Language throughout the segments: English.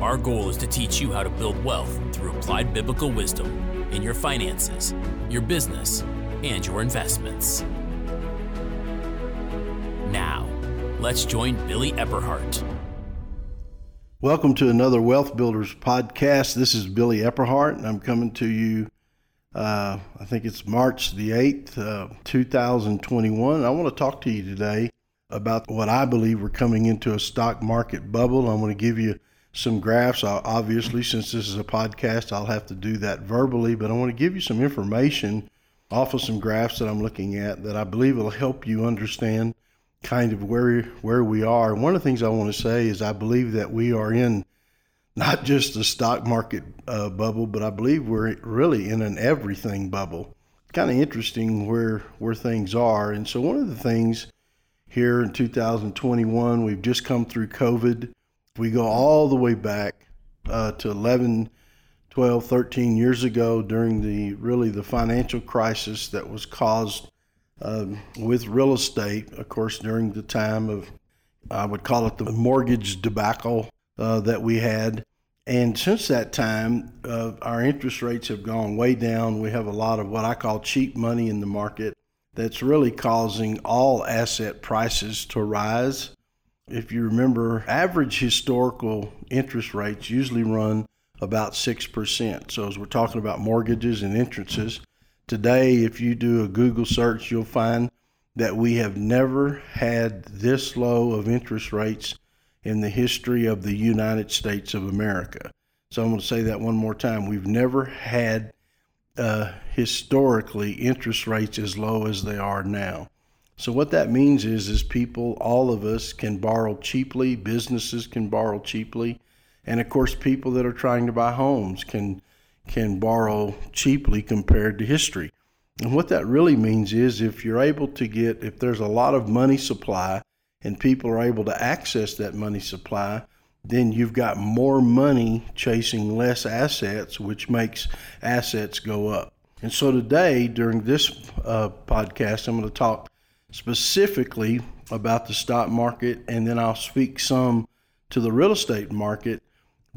our goal is to teach you how to build wealth through applied biblical wisdom in your finances, your business, and your investments. Now, let's join Billy Epperhart. Welcome to another Wealth Builders podcast. This is Billy Epperhart, and I'm coming to you. Uh, I think it's March the 8th, uh, 2021. I want to talk to you today about what I believe we're coming into a stock market bubble. I'm going to give you some graphs. Obviously, since this is a podcast, I'll have to do that verbally, but I want to give you some information off of some graphs that I'm looking at that I believe will help you understand kind of where where we are. One of the things I want to say is I believe that we are in not just the stock market uh, bubble, but I believe we're really in an everything bubble. Kind of interesting where where things are, and so one of the things here in 2021, we've just come through COVID. We go all the way back uh, to 11, 12, 13 years ago during the really the financial crisis that was caused um, with real estate, of course, during the time of, I would call it the mortgage debacle uh, that we had. And since that time, uh, our interest rates have gone way down. We have a lot of what I call cheap money in the market that's really causing all asset prices to rise. If you remember, average historical interest rates usually run about 6%. So, as we're talking about mortgages and entrances, Today, if you do a Google search, you'll find that we have never had this low of interest rates in the history of the United States of America. So I'm going to say that one more time. We've never had uh, historically interest rates as low as they are now. So what that means is, is people, all of us, can borrow cheaply. Businesses can borrow cheaply, and of course, people that are trying to buy homes can can borrow cheaply compared to history. And what that really means is if you're able to get, if there's a lot of money supply and people are able to access that money supply, then you've got more money chasing less assets, which makes assets go up. And so today, during this uh, podcast, I'm going to talk specifically about the stock market, and then I'll speak some to the real estate market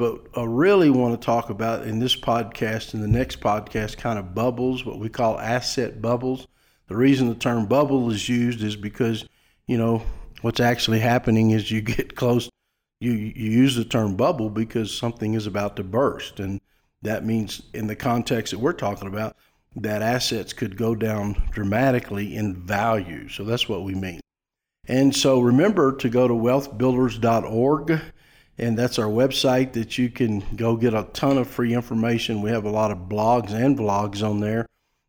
but I really want to talk about in this podcast and the next podcast kind of bubbles, what we call asset bubbles. The reason the term bubble is used is because, you know, what's actually happening is you get close, you, you use the term bubble because something is about to burst. And that means, in the context that we're talking about, that assets could go down dramatically in value. So that's what we mean. And so remember to go to wealthbuilders.org and that's our website that you can go get a ton of free information. We have a lot of blogs and vlogs on there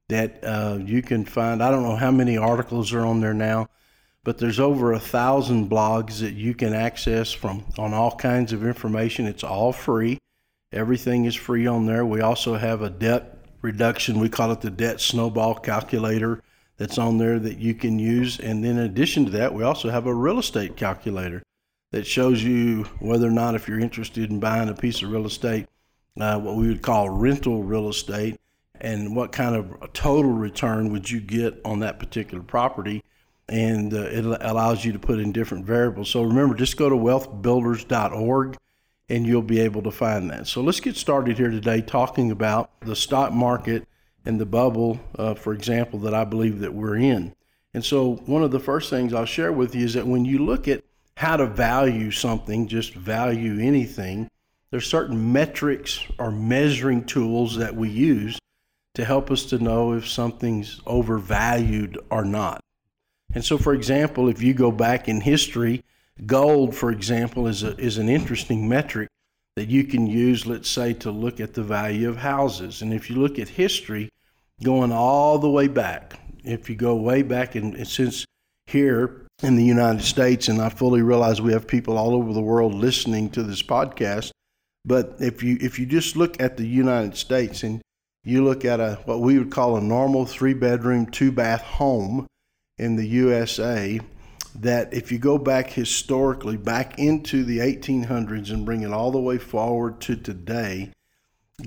that uh, you can find. I don't know how many articles are on there now, but there's over a thousand blogs that you can access from on all kinds of information. It's all free. Everything is free on there. We also have a debt reduction. We call it the debt snowball calculator that's on there that you can use. And then in addition to that, we also have a real estate calculator that shows you whether or not if you're interested in buying a piece of real estate, uh, what we would call rental real estate, and what kind of total return would you get on that particular property. And uh, it allows you to put in different variables. So remember, just go to wealthbuilders.org and you'll be able to find that. So let's get started here today talking about the stock market and the bubble, uh, for example, that I believe that we're in. And so one of the first things I'll share with you is that when you look at how to value something, just value anything, there's certain metrics or measuring tools that we use to help us to know if something's overvalued or not. And so, for example, if you go back in history, gold, for example, is, a, is an interesting metric that you can use, let's say, to look at the value of houses. And if you look at history, going all the way back, if you go way back, and, since here in the United States, and I fully realize we have people all over the world listening to this podcast. But if you if you just look at the United States and you look at a what we would call a normal three bedroom, two bath home in the USA, that if you go back historically, back into the 1800s and bring it all the way forward to today,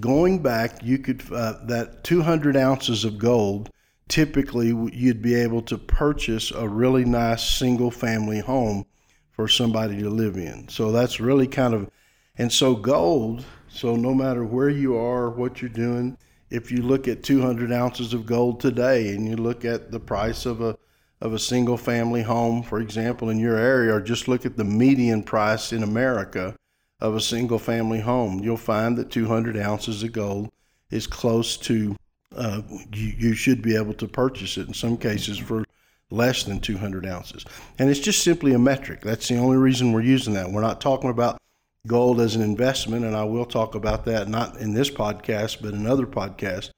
going back, you could uh, that 200 ounces of gold. Typically, you'd be able to purchase a really nice single family home for somebody to live in. So that's really kind of, and so gold. So no matter where you are, what you're doing, if you look at 200 ounces of gold today, and you look at the price of a of a single family home, for example, in your area, or just look at the median price in America of a single family home, you'll find that 200 ounces of gold is close to, uh, you, you should be able to purchase it in some cases for less than 200 ounces. And it's just simply a metric. That's the only reason we're using that. We're not talking about gold as an investment, and I will talk about that not in this podcast, but in other podcasts.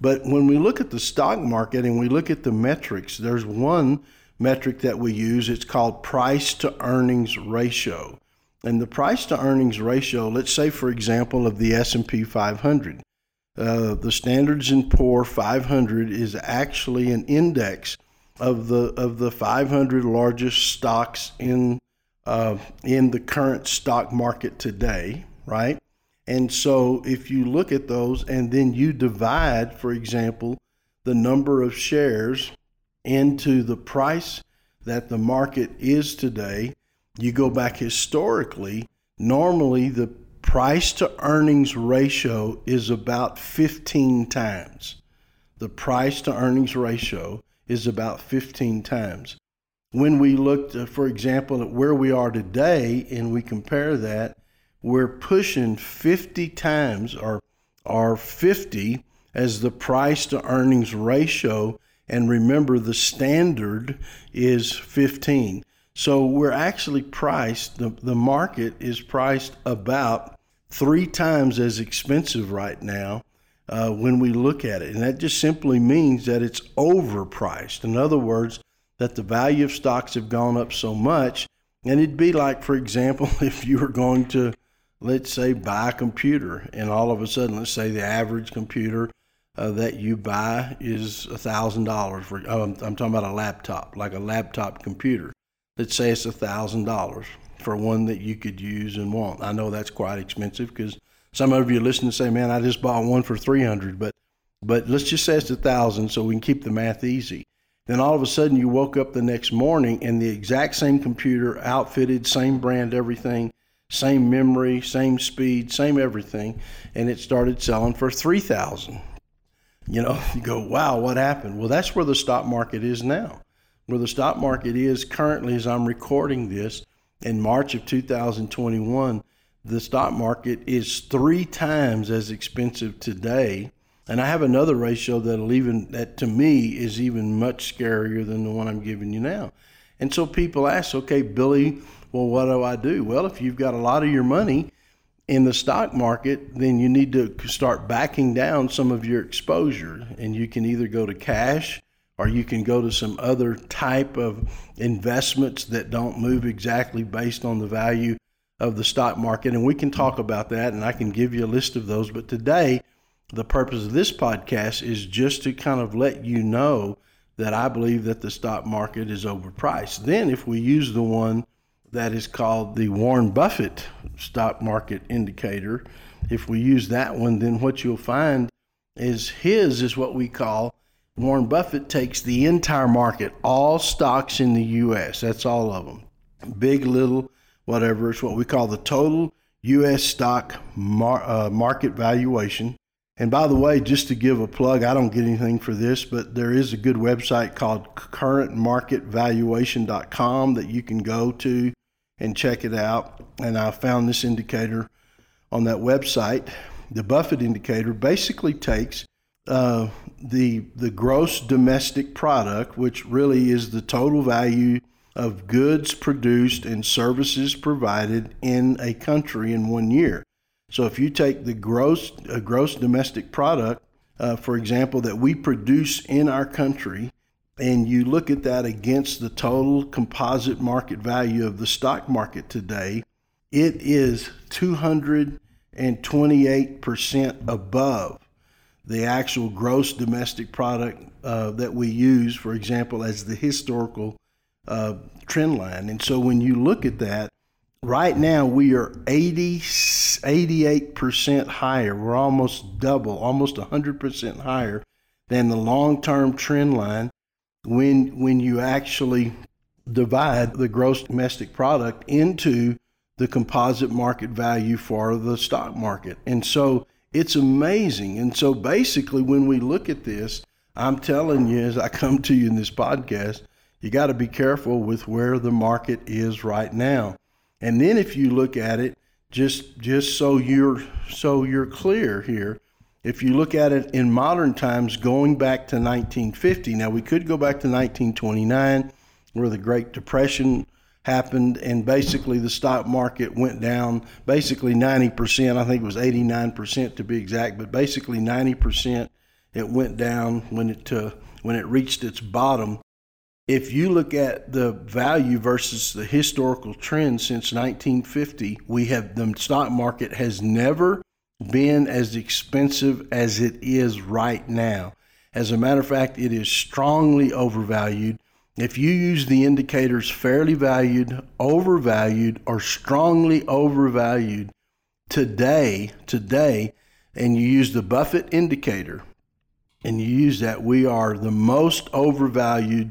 But when we look at the stock market and we look at the metrics, there's one metric that we use. It's called price to earnings ratio. And the price to earnings ratio, let's say for example of the S&P 500, uh, the Standards and Poor 500 is actually an index of the of the 500 largest stocks in uh, in the current stock market today, right? And so if you look at those and then you divide, for example, the number of shares into the price that the market is today, you go back historically, normally the price to earnings ratio is about 15 times. The price to earnings ratio is about 15 times. When we looked, uh, for example, at where we are today and we compare that we're pushing 50 times or, or 50 as the price to earnings ratio. And remember, the standard is 15. So we're actually priced, the, the market is priced about three times as expensive right now uh, when we look at it. And that just simply means that it's overpriced. In other words, that the value of stocks have gone up so much. And it'd be like, for example, if you were going to let's say buy a computer and all of a sudden let's say the average computer uh, that you buy is a thousand dollars for oh, I'm, I'm, talking about a laptop like a laptop computer. Let's say it's a thousand dollars for one that you could use and want. I know that's quite expensive because some of you listen and say man i just bought one for 300 but but let's just say it's a thousand so we can keep the math easy. Then all of a sudden you woke up the next morning and the exact same computer outfitted same brand everything same memory, same speed, same everything, and it started selling for 3000 You know, you go, wow, what happened? Well, that's where the stock market is now. Where the stock market is currently, as I'm recording this in March of 2021, the stock market is three times as expensive today. And I have another ratio that'll even, that to me is even much scarier than the one I'm giving you now. And so people ask, okay, Billy, well, what do I do? Well, if you've got a lot of your money in the stock market, then you need to start backing down some of your exposure. And you can either go to cash or you can go to some other type of investments that don't move exactly based on the value of the stock market. And we can talk about that and I can give you a list of those. But today, the purpose of this podcast is just to kind of let you know that I believe that the stock market is overpriced. Then, if we use the one that is called the Warren Buffett stock market indicator. If we use that one, then what you'll find is his is what we call Warren Buffett takes the entire market, all stocks in the U.S. That's all of them, big, little, whatever. It's what we call the total U.S. stock mar- uh, market valuation. And by the way, just to give a plug, I don't get anything for this, but there is a good website called currentmarketvaluation.com that you can go to and check it out. And I found this indicator on that website. The Buffett indicator basically takes uh, the the gross domestic product, which really is the total value of goods produced and services provided in a country in one year. So if you take the gross uh, gross domestic product, uh, for example, that we produce in our country, and you look at that against the total composite market value of the stock market today, it is 200 and 28% above the actual gross domestic product uh, that we use, for example, as the historical uh, trend line. And so when you look at that, right now we are 80, 88% higher. We're almost double, almost 100% higher than the long term trend line when, when you actually divide the gross domestic product into the composite market value for the stock market. And so it's amazing. And so basically, when we look at this, I'm telling you, as I come to you in this podcast, you got to be careful with where the market is right now. And then if you look at it, just just so you're so you're clear here, if you look at it in modern times, going back to 1950. Now we could go back to 1929, where the Great Depression happened, and basically the stock market went down basically 90%. I think it was 89% to be exact, but basically 90% it went down when it uh, when it reached its bottom. If you look at the value versus the historical trend since 1950, we have the stock market has never been as expensive as it is right now. As a matter of fact, it is strongly overvalued. If you use the indicators fairly valued, overvalued, or strongly overvalued today, today, and you use the Buffett indicator, and you use that, we are the most overvalued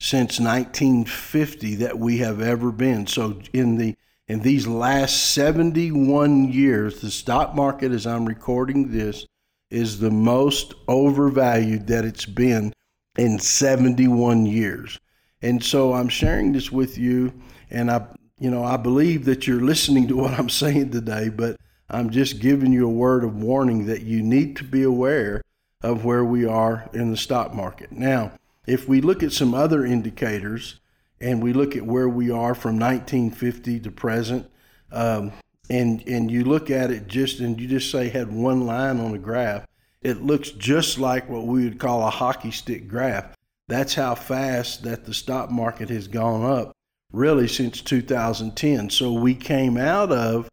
since 1950 that we have ever been. So in the in these last 71 years, the stock market, as I'm recording this, is the most overvalued that it's been in 71 years. And so I'm sharing this with you, and I, you know, I believe that you're listening to what I'm saying today, but I'm just giving you a word of warning that you need to be aware of where we are in the stock market. Now, if we look at some other indicators and we look at where we are from 1950 to present, um, and and you look at it just and you just say had one line on a graph, it looks just like what we would call a hockey stick graph. That's how fast that the stock market has gone up, really since 2010. So we came out of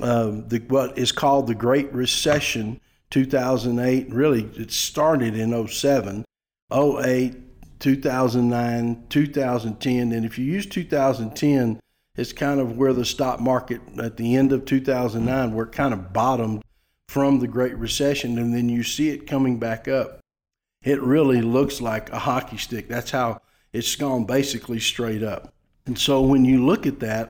um, the what is called the Great Recession 2008. Really, it started in 07, 08, 2009, 2010. And if you use 2010, it's kind of where the stock market at the end of 2009, where it kind of bottomed from the Great Recession. And then you see it coming back up. It really looks like a hockey stick. That's how it's gone basically straight up. And so when you look at that,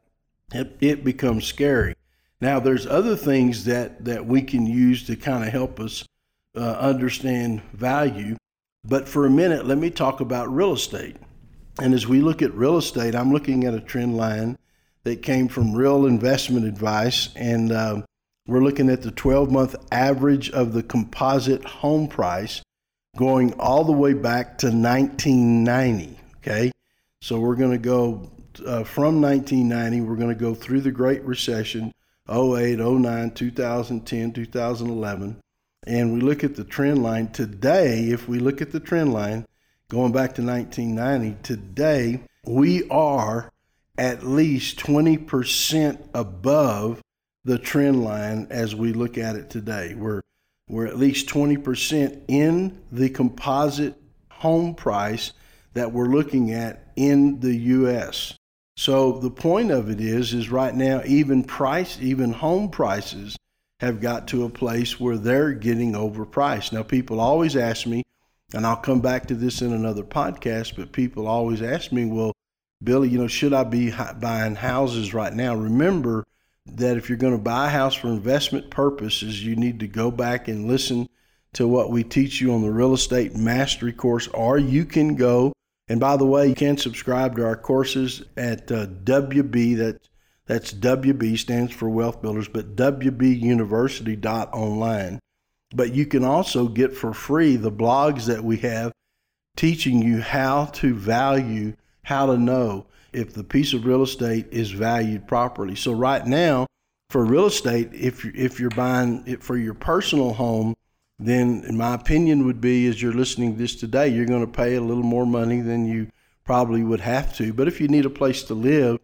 it, it becomes scary. Now, there's other things that, that we can use to kind of help us uh, understand value. But for a minute, let me talk about real estate. And as we look at real estate, I'm looking at a trend line that came from Real Investment Advice. And uh, we're looking at the 12 month average of the composite home price going all the way back to 1990. Okay. So we're going to go uh, from 1990, we're going to go through the Great Recession 08, 09, 2010, 2011. And we look at the trend line today, if we look at the trend line going back to 1990, today we are at least 20% above the trend line as we look at it today. We're we're at least 20% in the composite home price that we're looking at in the US. So the point of it is, is right now even price, even home prices have got to a place where they're getting overpriced. Now people always ask me, and I'll come back to this in another podcast, but people always ask me, well, Billy, you know, should I be buying houses right now? Remember that if you're going to buy a house for investment purposes, you need to go back and listen to what we teach you on the real estate mastery course, or you can go and by the way, you can subscribe to our courses at uh, WB. That that's WB stands for Wealth Builders, but WBUniversity.online. But you can also get for free the blogs that we have teaching you how to value, how to know if the piece of real estate is valued properly. So right now, for real estate, if if you're buying it for your personal home, then my opinion would be as you're listening to this today, you're going to pay a little more money than you probably would have to. But if you need a place to live,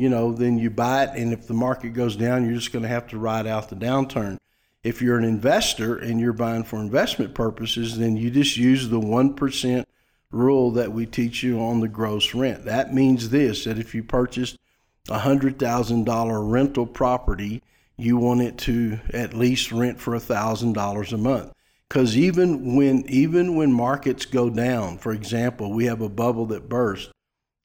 you know, then you buy it. And if the market goes down, you're just going to have to ride out the downturn. If you're an investor and you're buying for investment purposes, then you just use the 1% rule that we teach you on the gross rent. That means this that if you purchased a $100,000 rental property, you want it to at least rent for $1,000 a month. Because even when even when markets go down, for example, we have a bubble that burst,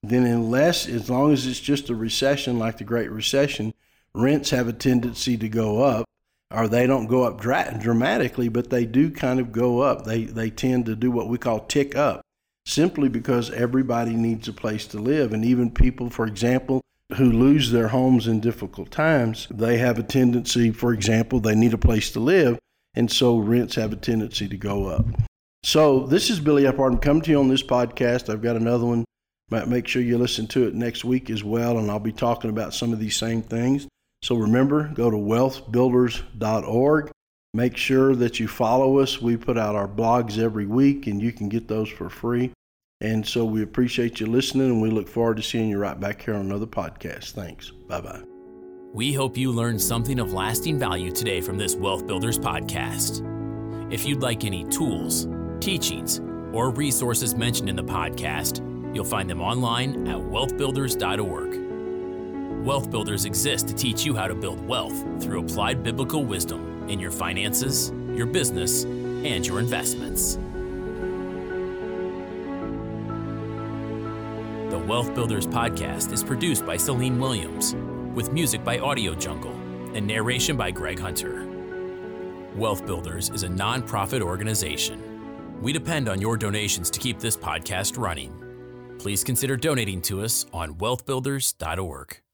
then unless as long as it's just a recession like the Great Recession, rents have a tendency to go up, or they don't go up dra- dramatically, but they do kind of go up. They they tend to do what we call tick up, simply because everybody needs a place to live, and even people, for example, who lose their homes in difficult times, they have a tendency, for example, they need a place to live, and so rents have a tendency to go up. So this is Billy Epperhart. I'm coming to you on this podcast. I've got another one. But make sure you listen to it next week as well, and I'll be talking about some of these same things. So remember, go to wealthbuilders.org. Make sure that you follow us. We put out our blogs every week, and you can get those for free. And so we appreciate you listening, and we look forward to seeing you right back here on another podcast. Thanks. Bye bye. We hope you learned something of lasting value today from this Wealth Builders podcast. If you'd like any tools, teachings, or resources mentioned in the podcast, you'll find them online at wealthbuilders.org. Wealth Builders exists to teach you how to build wealth through applied biblical wisdom in your finances, your business, and your investments. The Wealth Builders podcast is produced by Celine Williams, with music by Audio Jungle and narration by Greg Hunter. Wealth Builders is a nonprofit organization. We depend on your donations to keep this podcast running. Please consider donating to us on wealthbuilders.org.